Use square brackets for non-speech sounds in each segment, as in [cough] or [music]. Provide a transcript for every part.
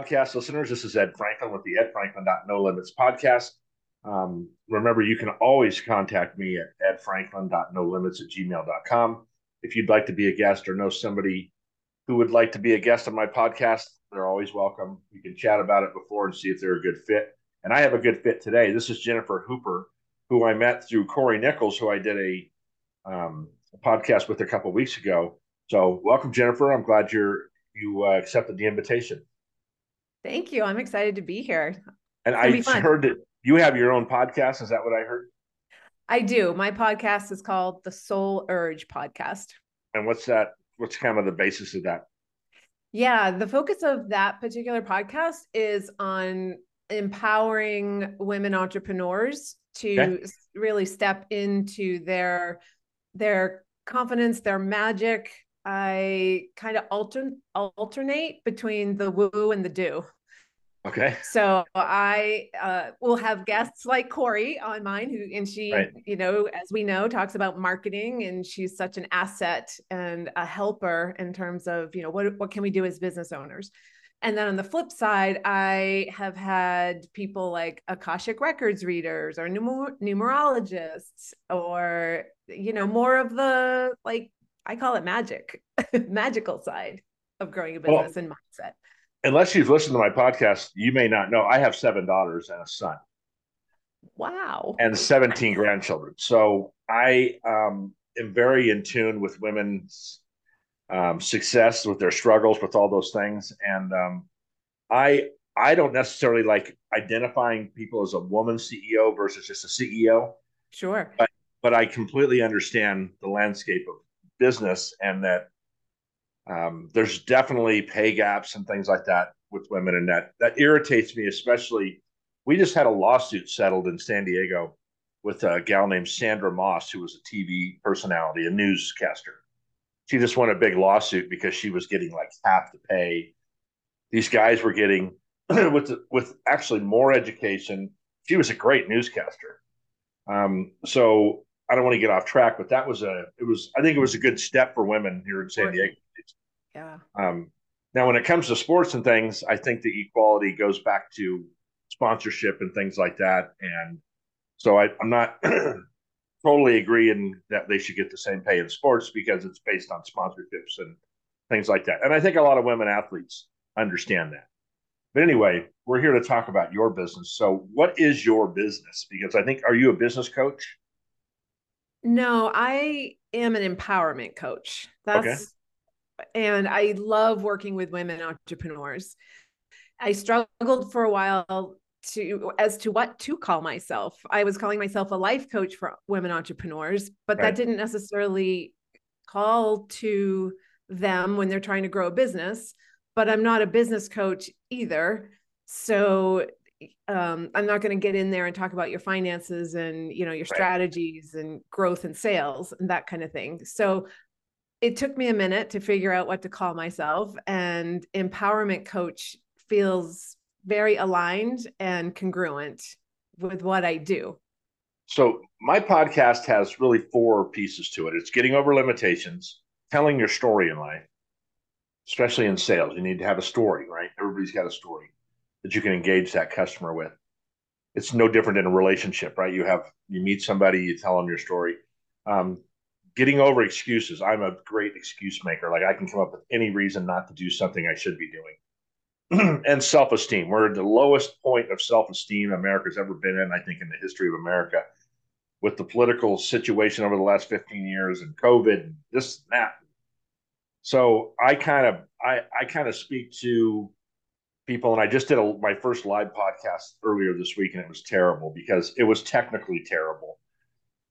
podcast listeners. This is Ed Franklin with the Ed Franklin No Limits podcast. Um, remember, you can always contact me at edfranklin.nolimits at gmail.com. If you'd like to be a guest or know somebody who would like to be a guest on my podcast, they're always welcome. You can chat about it before and see if they're a good fit. And I have a good fit today. This is Jennifer Hooper, who I met through Corey Nichols, who I did a, um, a podcast with a couple weeks ago. So, welcome, Jennifer. I'm glad you're you uh, accepted the invitation. Thank you. I'm excited to be here. And I heard that you have your own podcast. Is that what I heard? I do. My podcast is called the Soul Urge Podcast. And what's that? What's kind of the basis of that? Yeah, the focus of that particular podcast is on empowering women entrepreneurs to okay. really step into their their confidence, their magic, I kind of alter, alternate between the woo and the do. Okay. So I uh, will have guests like Corey on mine, who and she, right. you know, as we know, talks about marketing, and she's such an asset and a helper in terms of you know what what can we do as business owners. And then on the flip side, I have had people like Akashic Records readers or numer- numerologists or, you know, more of the like I call it magic, [laughs] magical side of growing a business well, and mindset. Unless you've listened to my podcast, you may not know I have seven daughters and a son. Wow. And 17 grandchildren. So I um, am very in tune with women's um, success, with their struggles, with all those things. And um, I I don't necessarily like identifying people as a woman CEO versus just a CEO. Sure. But but I completely understand the landscape of business and that um, there's definitely pay gaps and things like that with women and that that irritates me especially we just had a lawsuit settled in san diego with a gal named sandra Maas who was a tv personality a newscaster. She just won a big lawsuit because she was getting like half the pay. These guys were getting [clears throat] with with actually more education. She was a great newscaster. Um, so I don't want to get off track, but that was a it was I think it was a good step for women here in San Diego. Yeah. Um, now, when it comes to sports and things, I think the equality goes back to sponsorship and things like that. And so I, I'm not [clears throat] totally agreeing that they should get the same pay in sports because it's based on sponsorships and things like that. And I think a lot of women athletes understand that. But anyway, we're here to talk about your business. So, what is your business? Because I think, are you a business coach? No, I am an empowerment coach. That's okay. And I love working with women entrepreneurs. I struggled for a while to as to what to call myself. I was calling myself a life coach for women entrepreneurs, but right. that didn't necessarily call to them when they're trying to grow a business. But I'm not a business coach either. So um, I'm not going to get in there and talk about your finances and you know your strategies and growth and sales and that kind of thing. So it took me a minute to figure out what to call myself, and empowerment coach feels very aligned and congruent with what I do. So my podcast has really four pieces to it. It's getting over limitations, telling your story in life, especially in sales. You need to have a story, right? Everybody's got a story that you can engage that customer with. It's no different in a relationship, right? You have you meet somebody, you tell them your story. Um, getting over excuses. I'm a great excuse maker. Like I can come up with any reason not to do something I should be doing. [clears throat] and self esteem. We're at the lowest point of self esteem America's ever been in, I think, in the history of America. With the political situation over the last 15 years and COVID and this and that. So I kind of I, I kind of speak to people and i just did a, my first live podcast earlier this week and it was terrible because it was technically terrible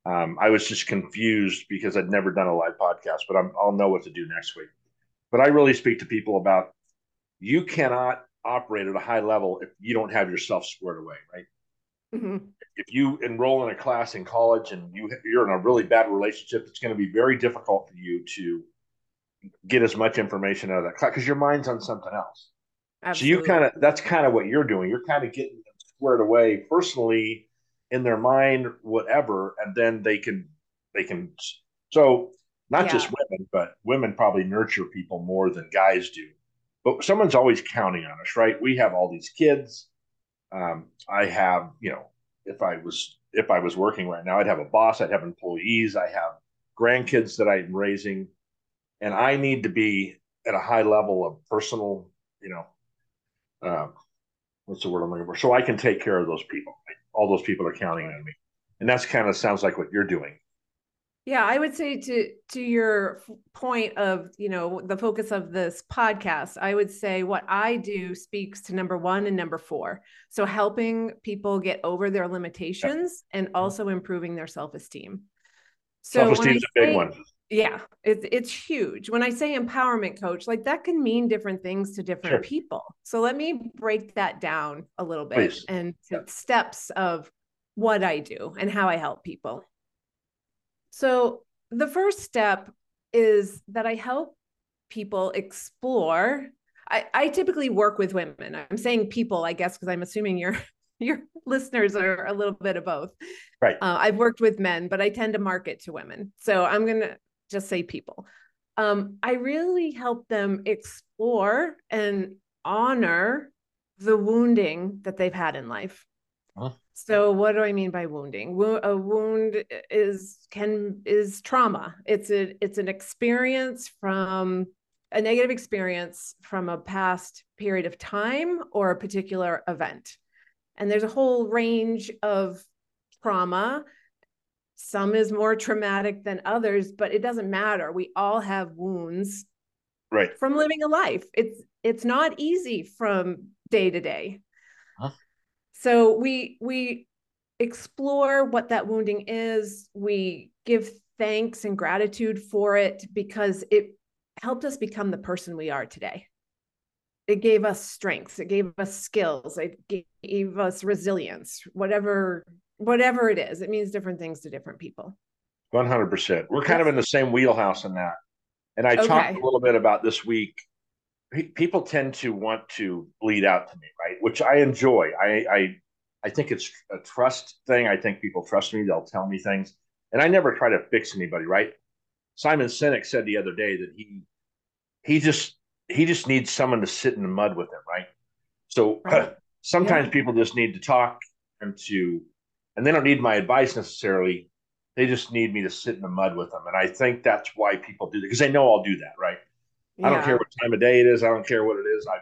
um, i was just confused because i'd never done a live podcast but i will know what to do next week but i really speak to people about you cannot operate at a high level if you don't have yourself squared away right mm-hmm. if you enroll in a class in college and you, you're in a really bad relationship it's going to be very difficult for you to get as much information out of that class because your mind's on something else Absolutely. So you kind of that's kind of what you're doing. You're kind of getting squared away personally in their mind, whatever, and then they can they can. So not yeah. just women, but women probably nurture people more than guys do. but someone's always counting on us, right? We have all these kids. Um, I have, you know, if I was if I was working right now, I'd have a boss, I'd have employees, I have grandkids that I'm raising, and I need to be at a high level of personal, you know, um, what's the word I'm looking for? So I can take care of those people. All those people are counting on me, and that's kind of sounds like what you're doing. Yeah, I would say to to your point of, you know, the focus of this podcast, I would say what I do speaks to number 1 and number 4. So helping people get over their limitations and mm-hmm. also improving their self-esteem. So self-esteem is a big one. Yeah, it's it's huge. When I say empowerment coach, like that can mean different things to different sure. people. So let me break that down a little bit Please. and yeah. steps of what I do and how I help people. So the first step is that I help people explore. I, I typically work with women. I'm saying people, I guess, because I'm assuming your [laughs] your listeners are a little bit of both. Right. Uh, I've worked with men, but I tend to market to women. So I'm gonna just say people. Um, I really help them explore and honor the wounding that they've had in life. Huh? So what do I mean by wounding? a wound is can is trauma. It's a it's an experience from a negative experience from a past period of time or a particular event. And there's a whole range of trauma. Some is more traumatic than others, but it doesn't matter. We all have wounds right from living a life. It's it's not easy from day to day. Huh? So we we explore what that wounding is. We give thanks and gratitude for it because it helped us become the person we are today. It gave us strengths, it gave us skills, it gave us resilience, whatever whatever it is. It means different things to different people. 100%. We're kind of in the same wheelhouse in that. And I okay. talked a little bit about this week people tend to want to bleed out to me, right? Which I enjoy. I, I I think it's a trust thing. I think people trust me. They'll tell me things, and I never try to fix anybody, right? Simon Sinek said the other day that he he just he just needs someone to sit in the mud with him, right? So right. [clears throat] sometimes yeah. people just need to talk and to, and they don't need my advice necessarily. They just need me to sit in the mud with them, and I think that's why people do that because they know I'll do that, right? Yeah. I don't care what time of day it is. I don't care what it is. I,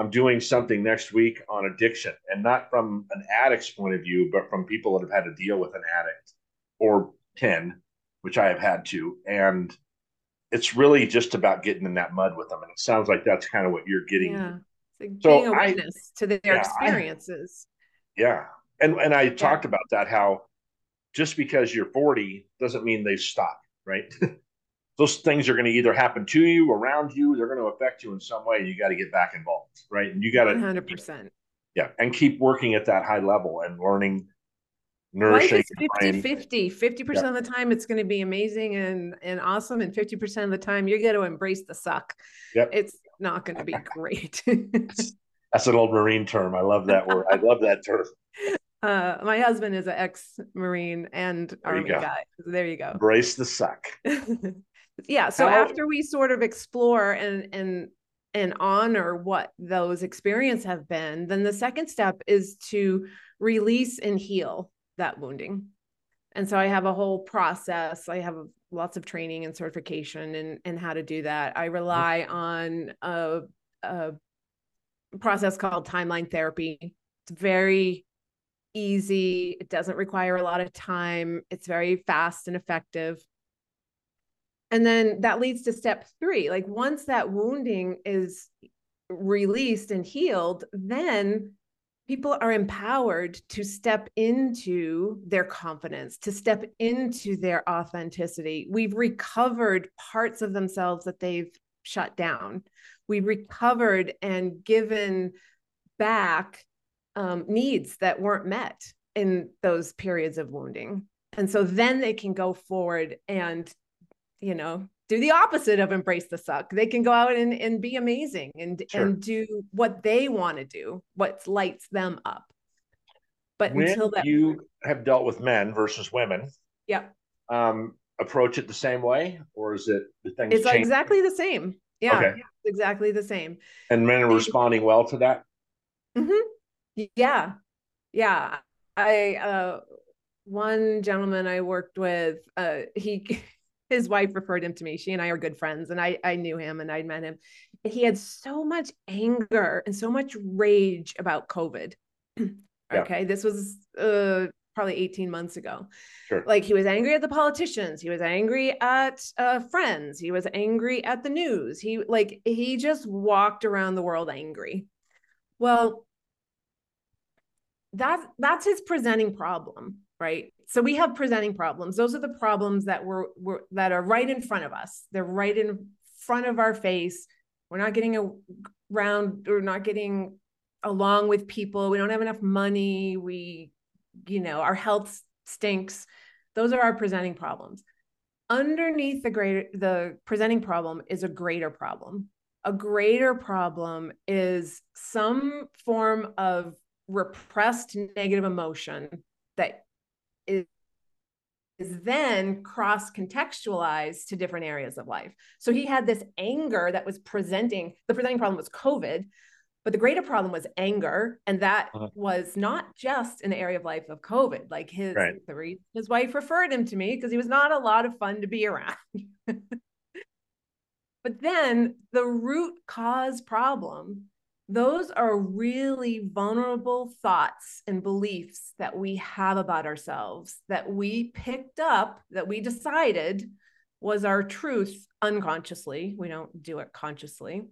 I'm doing something next week on addiction, and not from an addict's point of view, but from people that have had to deal with an addict or 10, which I have had to. And it's really just about getting in that mud with them. And it sounds like that's kind of what you're getting. Yeah. Like so being a witness I, to their yeah, experiences. I, yeah. And and I yeah. talked about that how just because you're 40 doesn't mean they stop, right? [laughs] those things are going to either happen to you, around you, they're going to affect you in some way. You got to get back involved, right? And you got to 100%. Yeah. And keep working at that high level and learning, nourishing. Life is 50 50. 50% yeah. of the time, it's going to be amazing and, and awesome. And 50% of the time, you're going to embrace the suck. Yep. It's not going to be great. [laughs] That's an old Marine term. I love that word. I love that term. [laughs] Uh, my husband is an ex-marine and army guy. So there you go. Brace the suck. [laughs] yeah so How, after we sort of explore and and and honor what those experiences have been then the second step is to release and heal that wounding and so i have a whole process i have lots of training and certification and and how to do that i rely on a, a process called timeline therapy it's very easy it doesn't require a lot of time it's very fast and effective and then that leads to step three. Like once that wounding is released and healed, then people are empowered to step into their confidence, to step into their authenticity. We've recovered parts of themselves that they've shut down. We've recovered and given back um, needs that weren't met in those periods of wounding. And so then they can go forward and you know do the opposite of embrace the suck they can go out and, and be amazing and sure. and do what they want to do what lights them up but when until that you have dealt with men versus women yeah um approach it the same way or is it the thing it's exactly the same Yeah, okay. exactly the same. And men are responding well to that. Mm-hmm. Yeah, yeah. I uh, one gentleman I worked with, uh, he [laughs] his wife referred him to me. She and I are good friends, and I I knew him and I'd met him. He had so much anger and so much rage about COVID. [clears throat] okay, yeah. this was uh, probably 18 months ago. Sure. Like he was angry at the politicians, he was angry at uh, friends, he was angry at the news. He like he just walked around the world angry. Well, that that's his presenting problem, right? So we have presenting problems. Those are the problems that we're, we're that are right in front of us. They're right in front of our face. We're not getting around. We're not getting along with people. We don't have enough money. We, you know, our health stinks. Those are our presenting problems. Underneath the greater the presenting problem is a greater problem. A greater problem is some form of repressed negative emotion that is is then cross contextualized to different areas of life. So he had this anger that was presenting, the presenting problem was COVID, but the greater problem was anger. And that uh-huh. was not just in the area of life of COVID. Like his, right. his wife referred him to me because he was not a lot of fun to be around. [laughs] but then the root cause problem those are really vulnerable thoughts and beliefs that we have about ourselves that we picked up, that we decided was our truth unconsciously. We don't do it consciously.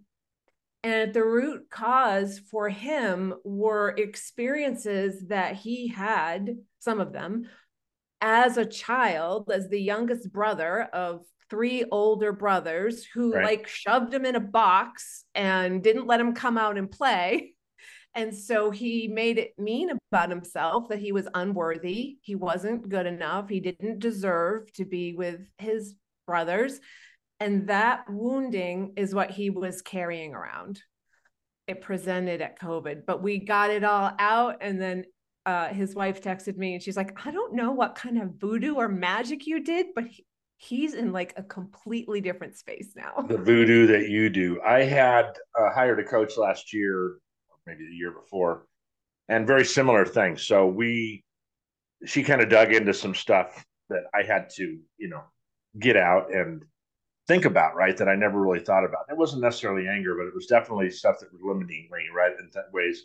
And the root cause for him were experiences that he had, some of them, as a child, as the youngest brother of three older brothers who right. like shoved him in a box and didn't let him come out and play. [laughs] And so he made it mean about himself that he was unworthy. He wasn't good enough. He didn't deserve to be with his brothers. And that wounding is what he was carrying around. It presented at COVID, but we got it all out. And then uh, his wife texted me and she's like, I don't know what kind of voodoo or magic you did, but he, he's in like a completely different space now. The voodoo that you do. I had uh, hired a coach last year, maybe the year before, and very similar things. So we, she kind of dug into some stuff that I had to, you know, get out and think about, right? That I never really thought about. It wasn't necessarily anger, but it was definitely stuff that was limiting me, right, in that ways.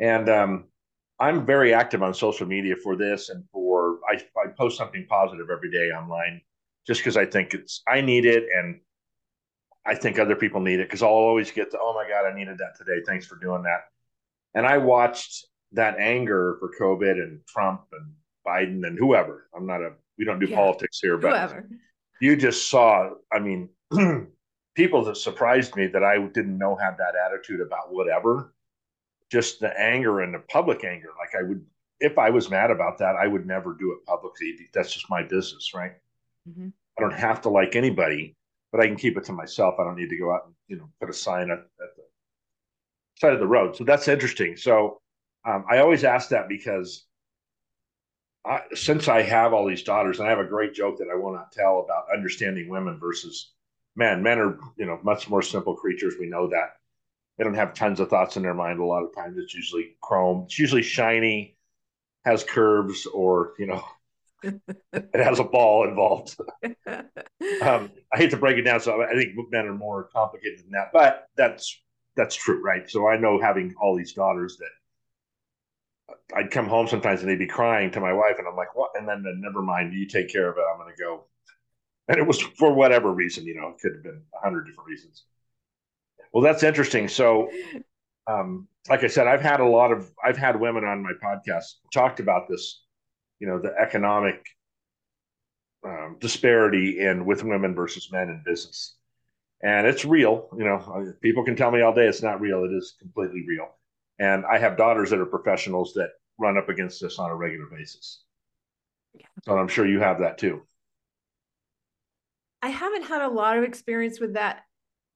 And um, I'm very active on social media for this and for I, I post something positive every day online just because I think it's I need it and I think other people need it because I'll always get to oh my god I needed that today. Thanks for doing that. And I watched that anger for COVID and Trump and Biden and whoever. I'm not a we don't do yeah, politics here but whoever. you just saw I mean [clears throat] people that surprised me that I didn't know had that attitude about whatever just the anger and the public anger like I would if I was mad about that I would never do it publicly that's just my business right Mm-hmm. I don't have to like anybody, but I can keep it to myself. I don't need to go out and you know put a sign at, at the side of the road. So that's interesting. So um, I always ask that because I, since I have all these daughters, and I have a great joke that I will not tell about understanding women versus men. Men are you know much more simple creatures. We know that they don't have tons of thoughts in their mind. A lot of times, it's usually chrome. It's usually shiny, has curves, or you know [laughs] it has a ball involved. [laughs] um, I hate to break it down, so I think men are more complicated than that, but that's that's true, right? So I know having all these daughters that I'd come home sometimes and they'd be crying to my wife, and I'm like, "What?" And then, then never mind, you take care of it. I'm going to go. And it was for whatever reason, you know, it could have been a hundred different reasons. Well, that's interesting. So, um, like I said, I've had a lot of I've had women on my podcast talked about this you know the economic um, disparity in with women versus men in business and it's real you know people can tell me all day it's not real it is completely real and i have daughters that are professionals that run up against this on a regular basis yeah. so i'm sure you have that too i haven't had a lot of experience with that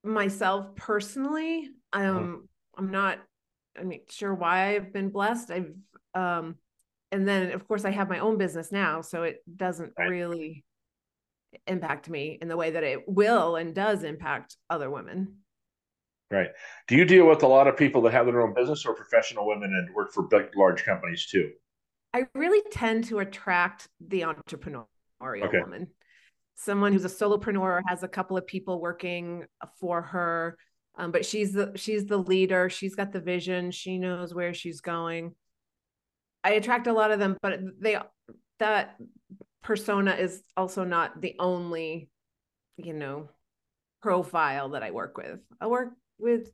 myself personally um mm-hmm. i'm not i'm not sure why i've been blessed i've um and then of course I have my own business now, so it doesn't right. really impact me in the way that it will and does impact other women. Right. Do you deal with a lot of people that have their own business or professional women and work for big, large companies too? I really tend to attract the entrepreneurial okay. woman. Someone who's a solopreneur has a couple of people working for her, um, but she's the she's the leader. She's got the vision. She knows where she's going. I attract a lot of them, but they that persona is also not the only, you know, profile that I work with. I work with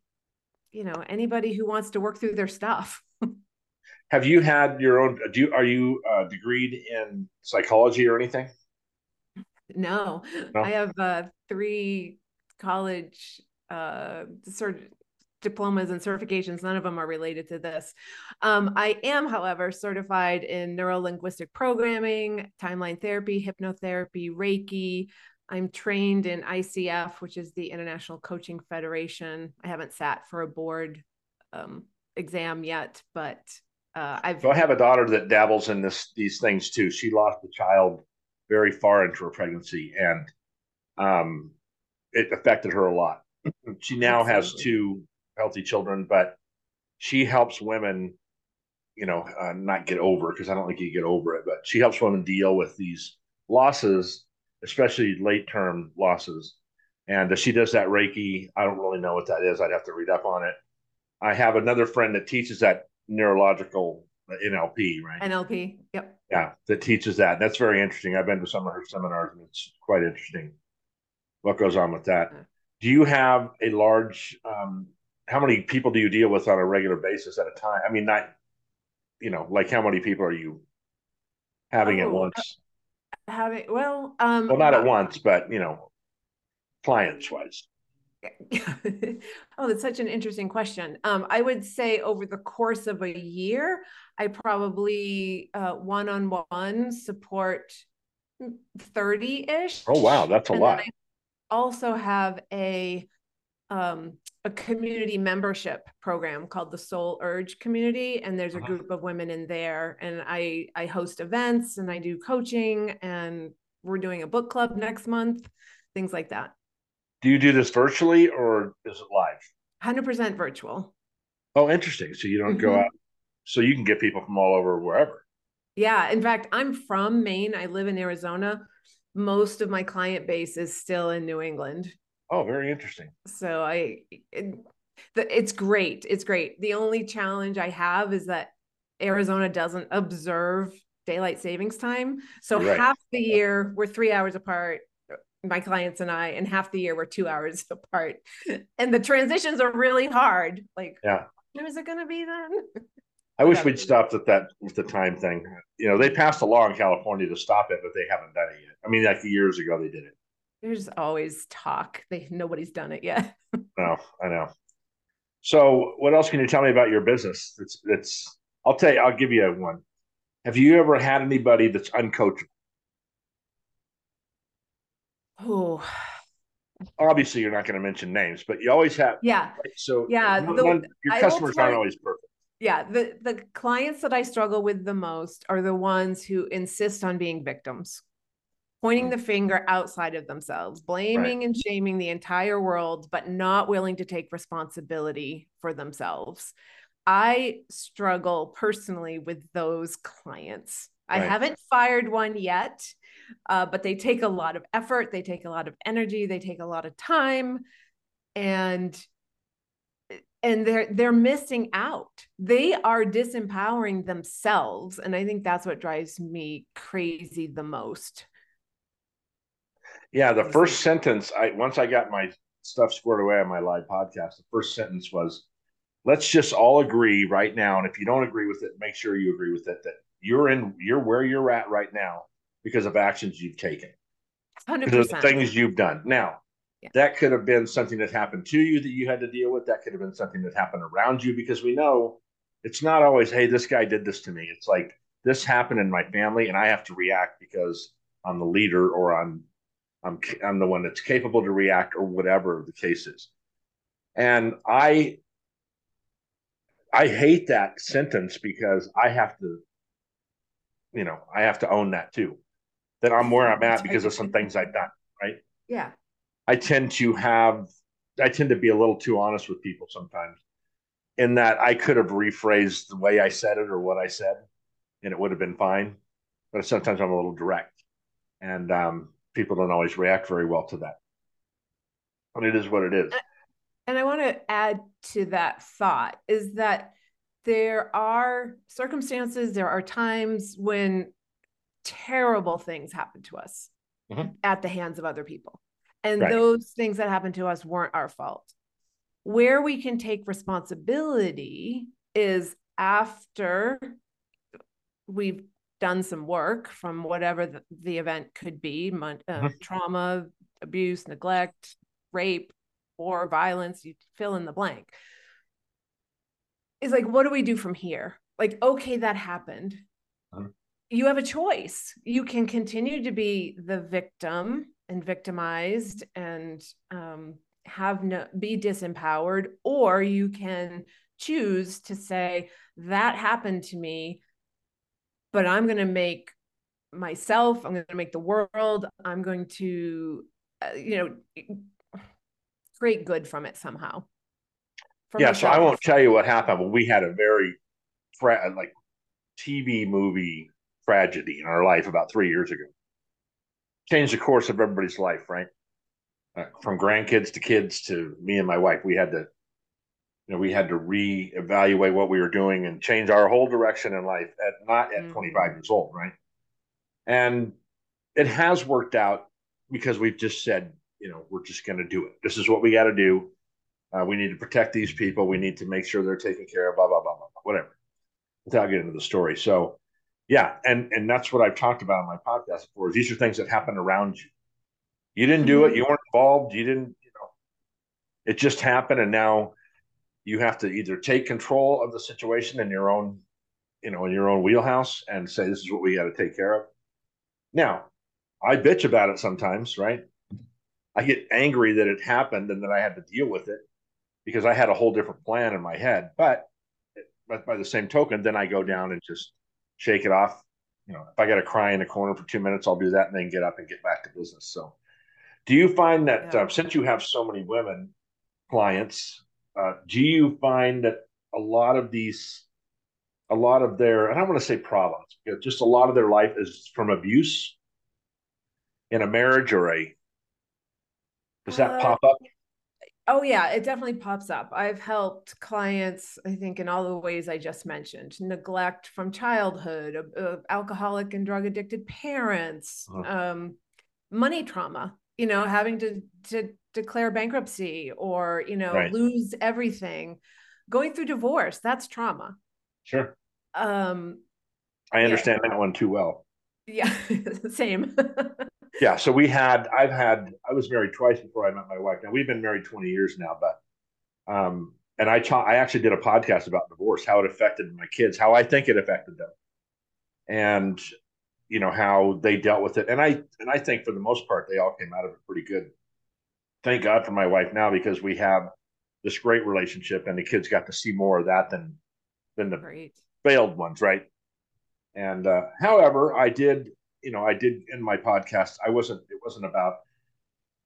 you know anybody who wants to work through their stuff [laughs] have you had your own do you are you uh, degreed in psychology or anything no, no? i have uh, three college uh sort diplomas and certifications none of them are related to this um, i am however certified in neuro-linguistic programming timeline therapy hypnotherapy reiki I'm trained in ICF, which is the International Coaching Federation. I haven't sat for a board um, exam yet, but uh, I've. So I have a daughter that dabbles in this these things too. She lost a child very far into her pregnancy, and um, it affected her a lot. She now Absolutely. has two healthy children, but she helps women, you know, uh, not get over because I don't think you get over it, but she helps women deal with these losses especially late term losses. And she does that Reiki. I don't really know what that is. I'd have to read up on it. I have another friend that teaches that neurological NLP, right? NLP. Yep. Yeah, that teaches that. That's very interesting. I've been to some of her seminars and it's quite interesting what goes on with that. Do you have a large, um, how many people do you deal with on a regular basis at a time? I mean, not, you know, like how many people are you having oh, at once? having well um well not at once but you know clients wise [laughs] oh that's such an interesting question um i would say over the course of a year i probably uh one-on-one support 30-ish oh wow that's a lot I also have a um a community membership program called the Soul Urge Community, and there's a uh-huh. group of women in there. And I I host events and I do coaching, and we're doing a book club next month, things like that. Do you do this virtually or is it live? Hundred percent virtual. Oh, interesting. So you don't mm-hmm. go out, so you can get people from all over wherever. Yeah. In fact, I'm from Maine. I live in Arizona. Most of my client base is still in New England. Oh, very interesting. So I, it, the, it's great. It's great. The only challenge I have is that Arizona doesn't observe daylight savings time. So right. half the year we're three hours apart, my clients and I, and half the year we're two hours [laughs] apart. And the transitions are really hard. Like, yeah, when is it going to be then? I wish we'd stopped at that with the time thing. You know, they passed a law in California to stop it, but they haven't done it yet. I mean, like years ago they did it. There's always talk. They nobody's done it yet. [laughs] no, I know. So, what else can you tell me about your business? It's it's. I'll tell you. I'll give you one. Have you ever had anybody that's uncoachable? Oh. Obviously, you're not going to mention names, but you always have. Yeah. Right? So yeah, the, one, your customers aren't always perfect. Yeah, the the clients that I struggle with the most are the ones who insist on being victims pointing mm. the finger outside of themselves, blaming right. and shaming the entire world, but not willing to take responsibility for themselves. I struggle personally with those clients. Right. I haven't fired one yet, uh, but they take a lot of effort, they take a lot of energy, they take a lot of time, and and they're they're missing out. They are disempowering themselves, and I think that's what drives me crazy the most. Yeah, the first sentence I once I got my stuff squared away on my live podcast, the first sentence was, "Let's just all agree right now, and if you don't agree with it, make sure you agree with it that you're in you're where you're at right now because of actions you've taken, 100%. because of things you've done. Now, yeah. that could have been something that happened to you that you had to deal with. That could have been something that happened around you because we know it's not always, hey, this guy did this to me. It's like this happened in my family, and I have to react because I'm the leader or I'm I'm I'm the one that's capable to react or whatever the case is. And I I hate that sentence because I have to, you know, I have to own that too. That I'm where I'm at because of some things I've done, right? Yeah. I tend to have, I tend to be a little too honest with people sometimes in that I could have rephrased the way I said it or what I said and it would have been fine. But sometimes I'm a little direct and um, people don't always react very well to that. But it is what it is. And I want to add to that thought is that there are circumstances, there are times when terrible things happen to us mm-hmm. at the hands of other people. And right. those things that happened to us weren't our fault. Where we can take responsibility is after we've done some work from whatever the, the event could be uh, mm-hmm. trauma, abuse, neglect, rape, or violence, you fill in the blank. Is like, what do we do from here? Like, okay, that happened. You have a choice. You can continue to be the victim and victimized and um, have no be disempowered, or you can choose to say, that happened to me, but I'm going to make myself, I'm going to make the world, I'm going to, uh, you know, create good from it somehow. yeah, so I won't tell you what happened, but we had a very like TV movie tragedy in our life about three years ago. Changed the course of everybody's life, right? Uh, from grandkids to kids to me and my wife. We had to, you know, we had to reevaluate what we were doing and change our whole direction in life at not at mm-hmm. 25 years old, right? And it has worked out because we've just said, you know, we're just going to do it. This is what we got to do. Uh, we need to protect these people. We need to make sure they're taken care of. Blah blah blah blah, blah whatever. Without getting into the story, so yeah, and and that's what I've talked about on my podcast before. These are things that happen around you. You didn't do it. Mm-hmm. You weren't involved. You didn't. You know, it just happened, and now you have to either take control of the situation in your own, you know, in your own wheelhouse, and say this is what we got to take care of. Now, I bitch about it sometimes, right? I get angry that it happened and that I had to deal with it because I had a whole different plan in my head. But, but by the same token, then I go down and just shake it off. You know, if I got to cry in a corner for two minutes, I'll do that and then get up and get back to business. So, do you find that yeah. uh, since you have so many women clients, uh, do you find that a lot of these, a lot of their, and I don't want to say problems, just a lot of their life is from abuse in a marriage or a does that uh, pop up? Oh, yeah, it definitely pops up. I've helped clients, I think, in all the ways I just mentioned neglect from childhood, uh, alcoholic and drug addicted parents, uh-huh. um, money trauma, you know, having to, to declare bankruptcy or, you know, right. lose everything, going through divorce. That's trauma. Sure. Um, I understand yeah. that one too well. Yeah, [laughs] same. [laughs] yeah so we had i've had i was married twice before i met my wife. Now we've been married 20 years now but um and i ta- i actually did a podcast about divorce how it affected my kids how i think it affected them. And you know how they dealt with it. And i and i think for the most part they all came out of it pretty good. Thank god for my wife now because we have this great relationship and the kids got to see more of that than than the great. failed ones right? And uh however i did you know, I did in my podcast, I wasn't, it wasn't about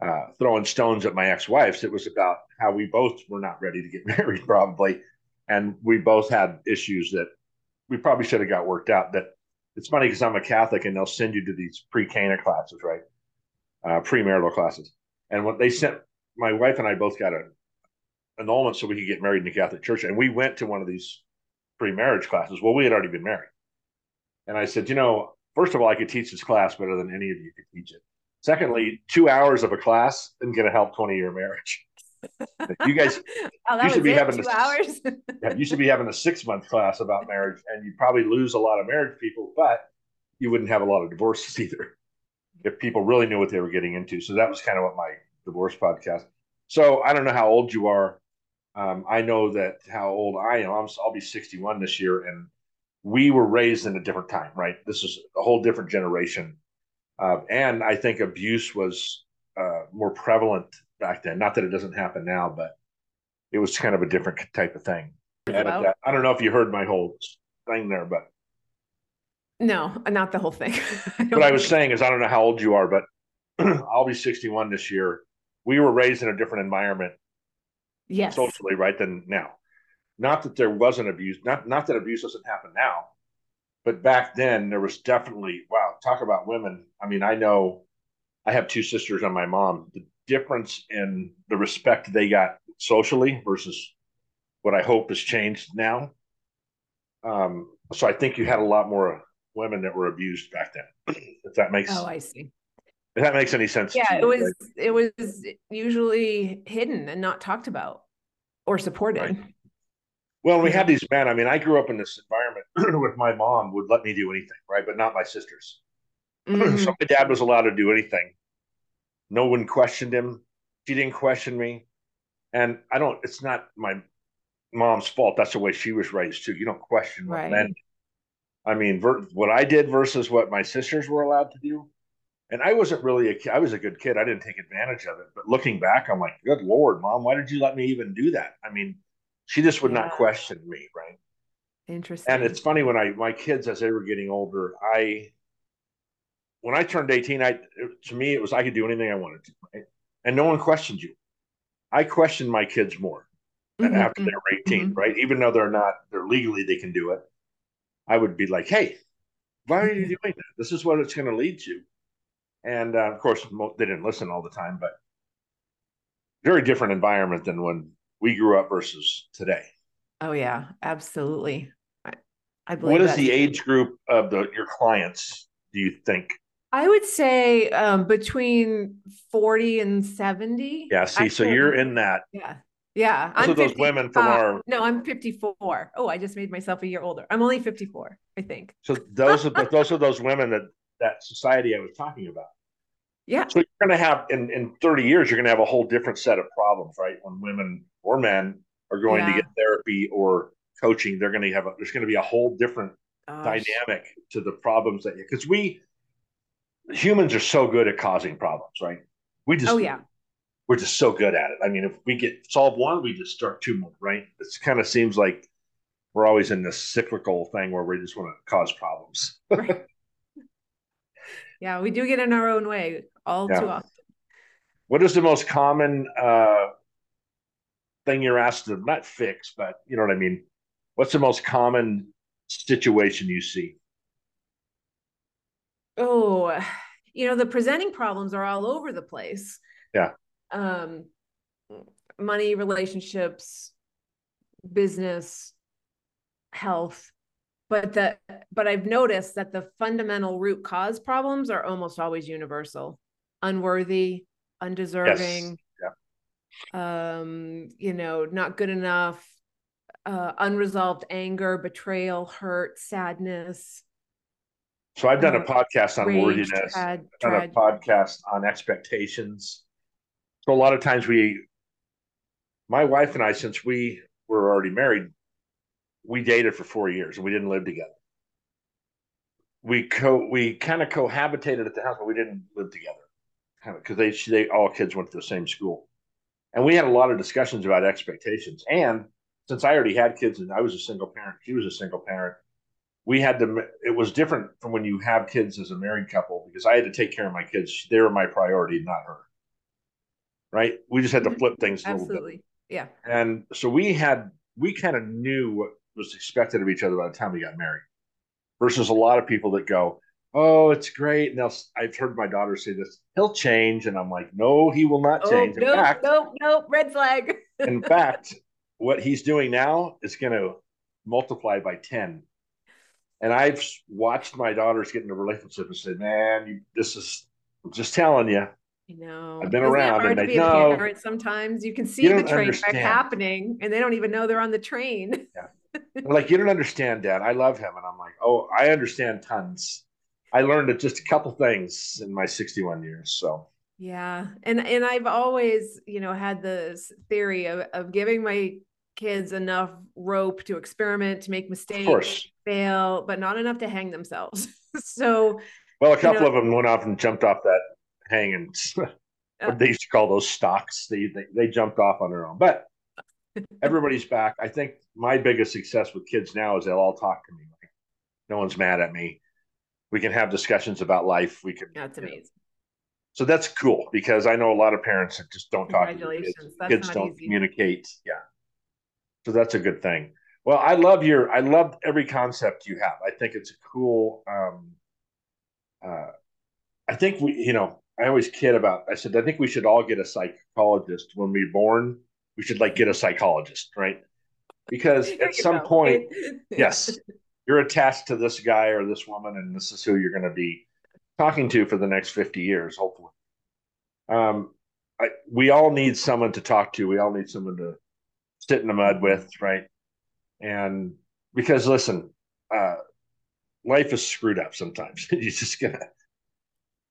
uh, throwing stones at my ex-wives. It was about how we both were not ready to get [laughs] married, probably, and we both had issues that we probably should have got worked out. That it's funny because I'm a Catholic, and they'll send you to these pre-Cana classes, right? Uh, premarital classes, and what they sent my wife and I both got an annulment so we could get married in the Catholic Church, and we went to one of these pre-marriage classes. Well, we had already been married, and I said, you know, first of all, I could teach this class better than any of you could teach it. Secondly, two hours of a class isn't going to help 20 year marriage. you guys, [laughs] oh, you should be having two a, hours. yeah, you should be having a six month class about marriage, and you'd probably lose a lot of marriage people, but you wouldn't have a lot of divorces either if people really knew what they were getting into. So that was kind of what my divorce podcast. So I don't know how old you are. Um, I know that how old I'm, I'll be 61 this year, and we were raised in a different time, right? This is a whole different generation. Uh, and I think abuse was uh, more prevalent back then. Not that it doesn't happen now, but it was kind of a different type of thing. I don't know if you heard my whole thing there, but No, not the whole thing. [laughs] I what I was saying is, I don't know how old you are, but [clears throat] I'll be 61 this year. We were raised in a different environment, yes, socially, right, than now. Not that there wasn't abuse, not not that abuse doesn't happen now, but back then there was definitely wow. Talk about women. I mean, I know I have two sisters and my mom. The difference in the respect they got socially versus what I hope has changed now. Um, so I think you had a lot more women that were abused back then. [clears throat] if that makes oh, I see. If that makes any sense. Yeah, it was right? it was usually hidden and not talked about or supported. Right. Well, we had these men. I mean, I grew up in this environment [clears throat] with my mom would let me do anything, right? But not my sisters. Mm-hmm. [clears throat] so my dad was allowed to do anything. No one questioned him. She didn't question me. And I don't, it's not my mom's fault. That's the way she was raised too. You don't question right. men I mean, ver- what I did versus what my sisters were allowed to do. And I wasn't really a kid. I was a good kid. I didn't take advantage of it. But looking back, I'm like, good Lord, mom, why did you let me even do that? I mean, she just would yeah. not question me. Right. Interesting. And it's funny when I, my kids, as they were getting older, I, when I turned 18, I, to me, it was, I could do anything I wanted to. Right? And no one questioned you. I questioned my kids more mm-hmm. after they're 18, mm-hmm. right? Even though they're not, they're legally, they can do it I would be like, hey, why are you doing that? This is what it's going to lead to. And uh, of course, they didn't listen all the time, but very different environment than when we grew up versus today. Oh yeah, absolutely. I, I believe. What is the age group of the your clients? Do you think? I would say um, between forty and seventy. Yeah. See, so you're in that. Yeah. Yeah. I'm those women from our. No, I'm 54. Oh, I just made myself a year older. I'm only 54, I think. So those are those are those women that that society I was talking about. Yeah. So you're going to have in in 30 years, you're going to have a whole different set of problems, right? When women or men are going yeah. to get therapy or coaching, they're going to have a, there's going to be a whole different Gosh. dynamic to the problems that you because we humans are so good at causing problems, right? We just oh yeah we're just so good at it. I mean, if we get solve one, we just start two more, right? It kind of seems like we're always in this cyclical thing where we just want to cause problems. right. Yeah, we do get in our own way all yeah. too often. What is the most common uh, thing you're asked to not fix, but you know what I mean? What's the most common situation you see? Oh, you know, the presenting problems are all over the place. Yeah um, money, relationships, business, health. But the but I've noticed that the fundamental root cause problems are almost always universal. Unworthy, undeserving, yes. yeah. um, you know, not good enough, uh, unresolved anger, betrayal, hurt, sadness. So I've done a uh, podcast on rage, worthiness. I've done a podcast on expectations. So a lot of times we, my wife and I, since we were already married, we dated for four years and we didn't live together. We co we kind of cohabitated at the house, but we didn't live together, kind of because they they all kids went to the same school, and we had a lot of discussions about expectations. And since I already had kids and I was a single parent, she was a single parent, we had to. It was different from when you have kids as a married couple because I had to take care of my kids. They were my priority, not her right? We just had to mm-hmm. flip things a Absolutely. Yeah. And so we had we kind of knew what was expected of each other by the time we got married. Versus a lot of people that go, "Oh, it's great." And they'll, I've heard my daughter say this, "He'll change," and I'm like, "No, he will not oh, change." In nope, fact, nope, nope, red flag. [laughs] in fact, what he's doing now is going to multiply by ten. And I've watched my daughters get into relationships and said, "Man, you, this is I'm just telling you, I know. I've been around hard and to I be know. A parent sometimes you can see you the train wreck happening and they don't even know they're on the train. Yeah. Like you don't understand, Dad. I love him, and I'm like, oh, I understand tons. I learned just a couple things in my 61 years. So yeah, and and I've always, you know, had this theory of of giving my kids enough rope to experiment, to make mistakes, fail, but not enough to hang themselves. [laughs] so well, a couple you know, of them went off and jumped off that hanging. [laughs] Uh. what they used to call those stocks. They, they they jumped off on their own, but everybody's back. I think my biggest success with kids now is they'll all talk to me. Like no one's mad at me. We can have discussions about life. We can. That's amazing. Know, so that's cool because I know a lot of parents that just don't talk Congratulations. to kids. kids don't easy. communicate. Yeah. So that's a good thing. Well, I love your I love every concept you have. I think it's a cool um uh I think we you know, I always kid about I said I think we should all get a psychologist when we're born. We should like get a psychologist, right? Because at some know. point, [laughs] yes, you're attached to this guy or this woman, and this is who you're going to be talking to for the next 50 years, hopefully. Um, I, we all need someone to talk to. We all need someone to sit in the mud with, right? And because listen, uh, life is screwed up sometimes. [laughs] you just gotta,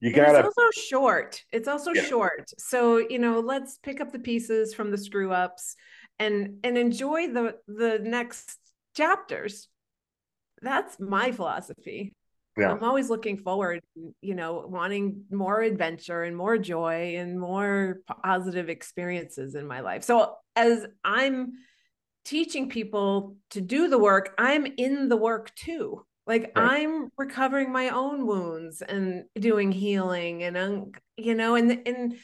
you gotta. It's also short. It's also yeah. short. So you know, let's pick up the pieces from the screw ups and and enjoy the the next chapters. That's my philosophy yeah. I'm always looking forward, you know, wanting more adventure and more joy and more positive experiences in my life. So as I'm teaching people to do the work, I'm in the work too. Like right. I'm recovering my own wounds and doing healing and you know and and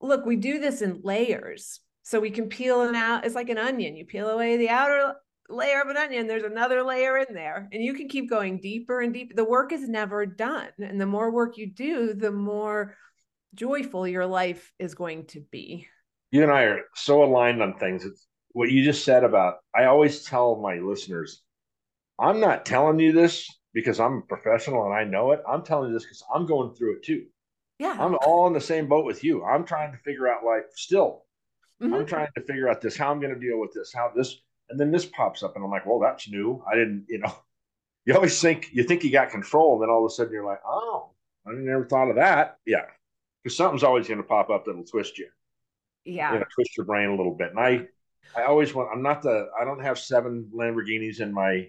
look, we do this in layers. So we can peel it out. It's like an onion. You peel away the outer layer of an onion, there's another layer in there. And you can keep going deeper and deeper. The work is never done. And the more work you do, the more joyful your life is going to be. You and I are so aligned on things. It's what you just said about, I always tell my listeners, I'm not telling you this because I'm a professional and I know it. I'm telling you this because I'm going through it too. Yeah. I'm all in the same boat with you. I'm trying to figure out life still. Mm-hmm. I'm trying to figure out this, how I'm going to deal with this, how this and then this pops up, and I'm like, well, that's new. I didn't, you know, [laughs] you always think you think you got control, and then all of a sudden you're like, oh, I never thought of that. Yeah, because something's always going to pop up that'll twist you. Yeah, you know, twist your brain a little bit. And I, I always want. I'm not the. I don't have seven Lamborghinis in my,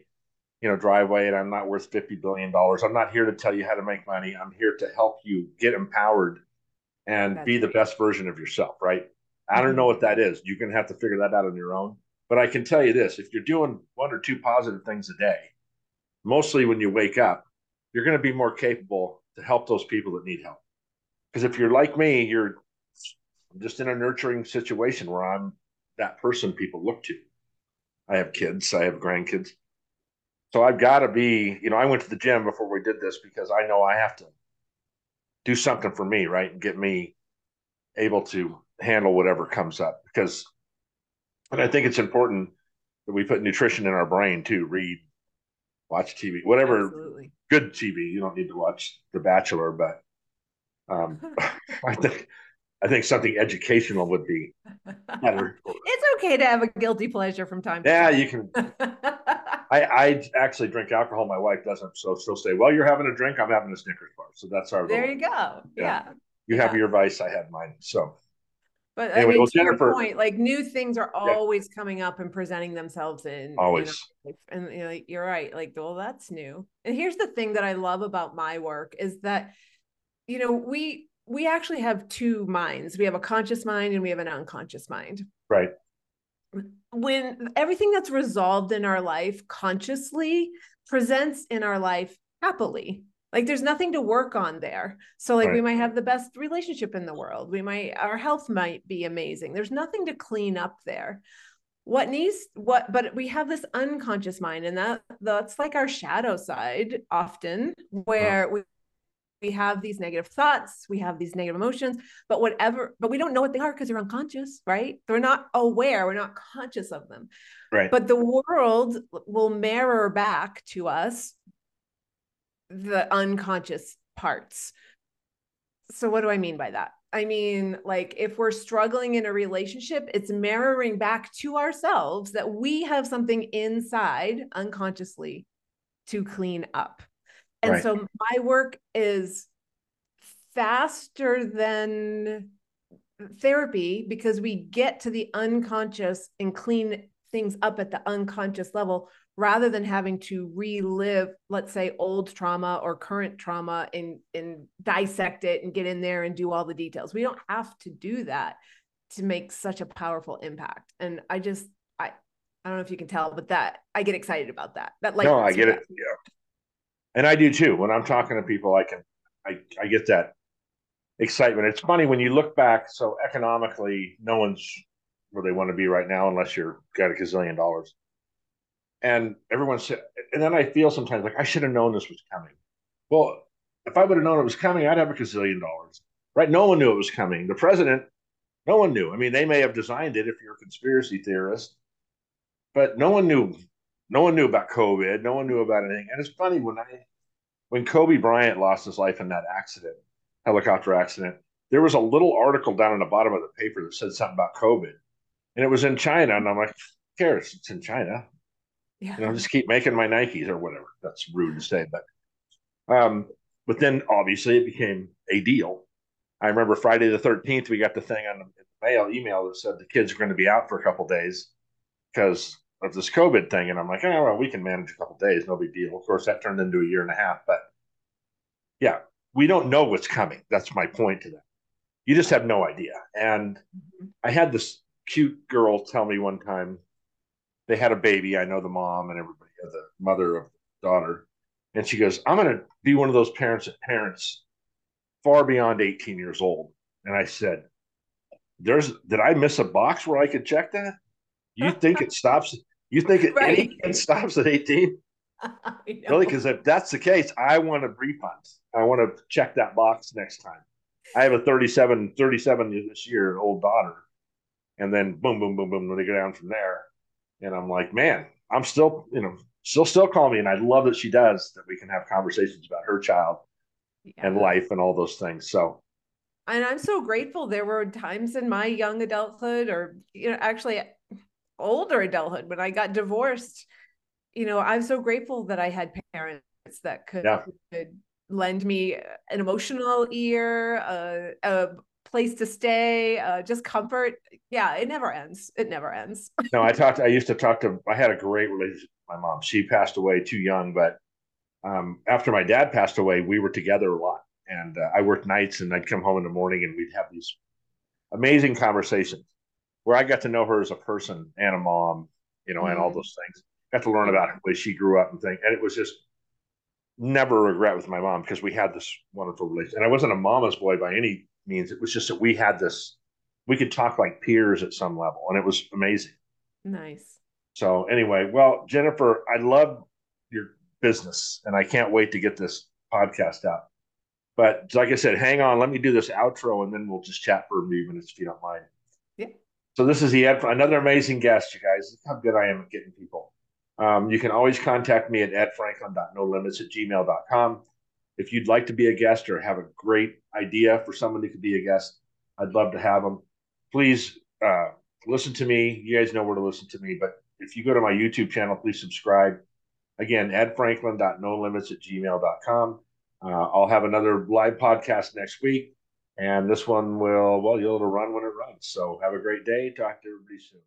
you know, driveway, and I'm not worth fifty billion dollars. I'm not here to tell you how to make money. I'm here to help you get empowered and That's be the best version of yourself. Right. I don't mm-hmm. know what that is. You're going to have to figure that out on your own. But I can tell you this if you're doing one or two positive things a day, mostly when you wake up, you're going to be more capable to help those people that need help. Because if you're like me, you're just in a nurturing situation where I'm that person people look to. I have kids, I have grandkids. So I've got to be, you know, I went to the gym before we did this because I know I have to do something for me, right? And get me able to handle whatever comes up because and I think it's important that we put nutrition in our brain too. Read, watch TV, whatever Absolutely. good TV. You don't need to watch The Bachelor, but um, [laughs] [laughs] I think I think something educational would be better. [laughs] It's okay to have a guilty pleasure from time to yeah, time. you can. I, I actually drink alcohol. My wife doesn't, so she'll say, "Well, you're having a drink. I'm having a Snickers bar." So that's our. There you go. Yeah. yeah. You have your vice. I have mine. So but anyway, I mean, well, Jennifer, point, like new things are always yeah. coming up and presenting themselves in always. You know, and you know, you're right. Like, well, that's new. And here's the thing that I love about my work is that, you know, we we actually have two minds. We have a conscious mind and we have an unconscious mind. Right. When everything that's resolved in our life consciously presents in our life happily. Like there's nothing to work on there. So like right. we might have the best relationship in the world. We might our health might be amazing. There's nothing to clean up there. What needs what but we have this unconscious mind and that that's like our shadow side often uh-huh. where we we have these negative thoughts we have these negative emotions but whatever but we don't know what they are because they're unconscious right they're not aware we're not conscious of them right but the world will mirror back to us the unconscious parts. So, what do I mean by that? I mean, like, if we're struggling in a relationship, it's mirroring back to ourselves that we have something inside unconsciously to clean up. And right. so, my work is faster than therapy because we get to the unconscious and clean things up at the unconscious level rather than having to relive let's say old trauma or current trauma and and dissect it and get in there and do all the details. We don't have to do that to make such a powerful impact. And i just i i don't know if you can tell but that i get excited about that. That like no i get it. yeah And I do too. When I'm talking to people, I can, I, I get that excitement. It's funny when you look back. So economically, no one's where they want to be right now unless you're got a gazillion dollars. And everyone said, and then I feel sometimes like I should have known this was coming. Well, if I would have known it was coming, I'd have a gazillion dollars. Right? No one knew it was coming. The president, no one knew. I mean, they may have designed it if you're a conspiracy theorist, but no one knew. No one knew about COVID. No one knew about anything. And it's funny when I, when Kobe Bryant lost his life in that accident, helicopter accident, there was a little article down in the bottom of the paper that said something about COVID, and it was in China. And I'm like, cares? It's in China. Yeah. You know, just keep making my Nikes or whatever. That's rude to say, but um, but then obviously it became a deal. I remember Friday the 13th, we got the thing on the mail email that said the kids are going to be out for a couple days because of this COVID thing. And I'm like, oh, well, we can manage a couple days, no big deal. Of course, that turned into a year and a half. But yeah, we don't know what's coming. That's my point to that. You just have no idea. And mm-hmm. I had this cute girl tell me one time they had a baby. I know the mom and everybody, the mother of the daughter. And she goes, I'm going to be one of those parents that parents far beyond 18 years old. And I said, There's did I miss a box where I could check that? You think it stops? You think it, [laughs] right. it stops at 18? [laughs] really? Because if that's the case, I want a refund. I want to check that box next time. I have a 37, 37 this year old daughter. And then boom, boom, boom, boom, when they go down from there. And I'm like, man, I'm still, you know, she'll still call me. And I love that she does, that we can have conversations about her child yeah. and life and all those things. So, and I'm so grateful. There were times in my young adulthood, or you know, actually older adulthood, when I got divorced. You know, I'm so grateful that I had parents that could, yeah. could lend me an emotional ear, a, a place to stay, uh, just comfort. Yeah, it never ends. It never ends. [laughs] no, I talked. I used to talk to. I had a great relationship with my mom. She passed away too young, but um, after my dad passed away, we were together a lot, and uh, I worked nights, and I'd come home in the morning, and we'd have these amazing conversations where I got to know her as a person and a mom, you know, mm-hmm. and all mm-hmm. those things. Got to learn about the way she grew up and things, and it was just never regret with my mom because we had this wonderful relationship. And I wasn't a mama's boy by any means. It was just that we had this, we could talk like peers at some level, and it was amazing. Nice. So anyway, well, Jennifer, I love your business, and I can't wait to get this podcast out. But like I said, hang on, let me do this outro, and then we'll just chat for a few minutes if you don't mind. So this is the Ed, another amazing guest, you guys. Look how good I am at getting people. Um, you can always contact me at edfranklin.nolimits at gmail.com. If you'd like to be a guest or have a great idea for someone who could be a guest, I'd love to have them. Please uh, listen to me. You guys know where to listen to me, but if you go to my YouTube channel, please subscribe. Again, edfranklin.nolimits at gmail.com. Uh, I'll have another live podcast next week. And this one will, well, you'll run when it runs. So have a great day. Talk to everybody soon.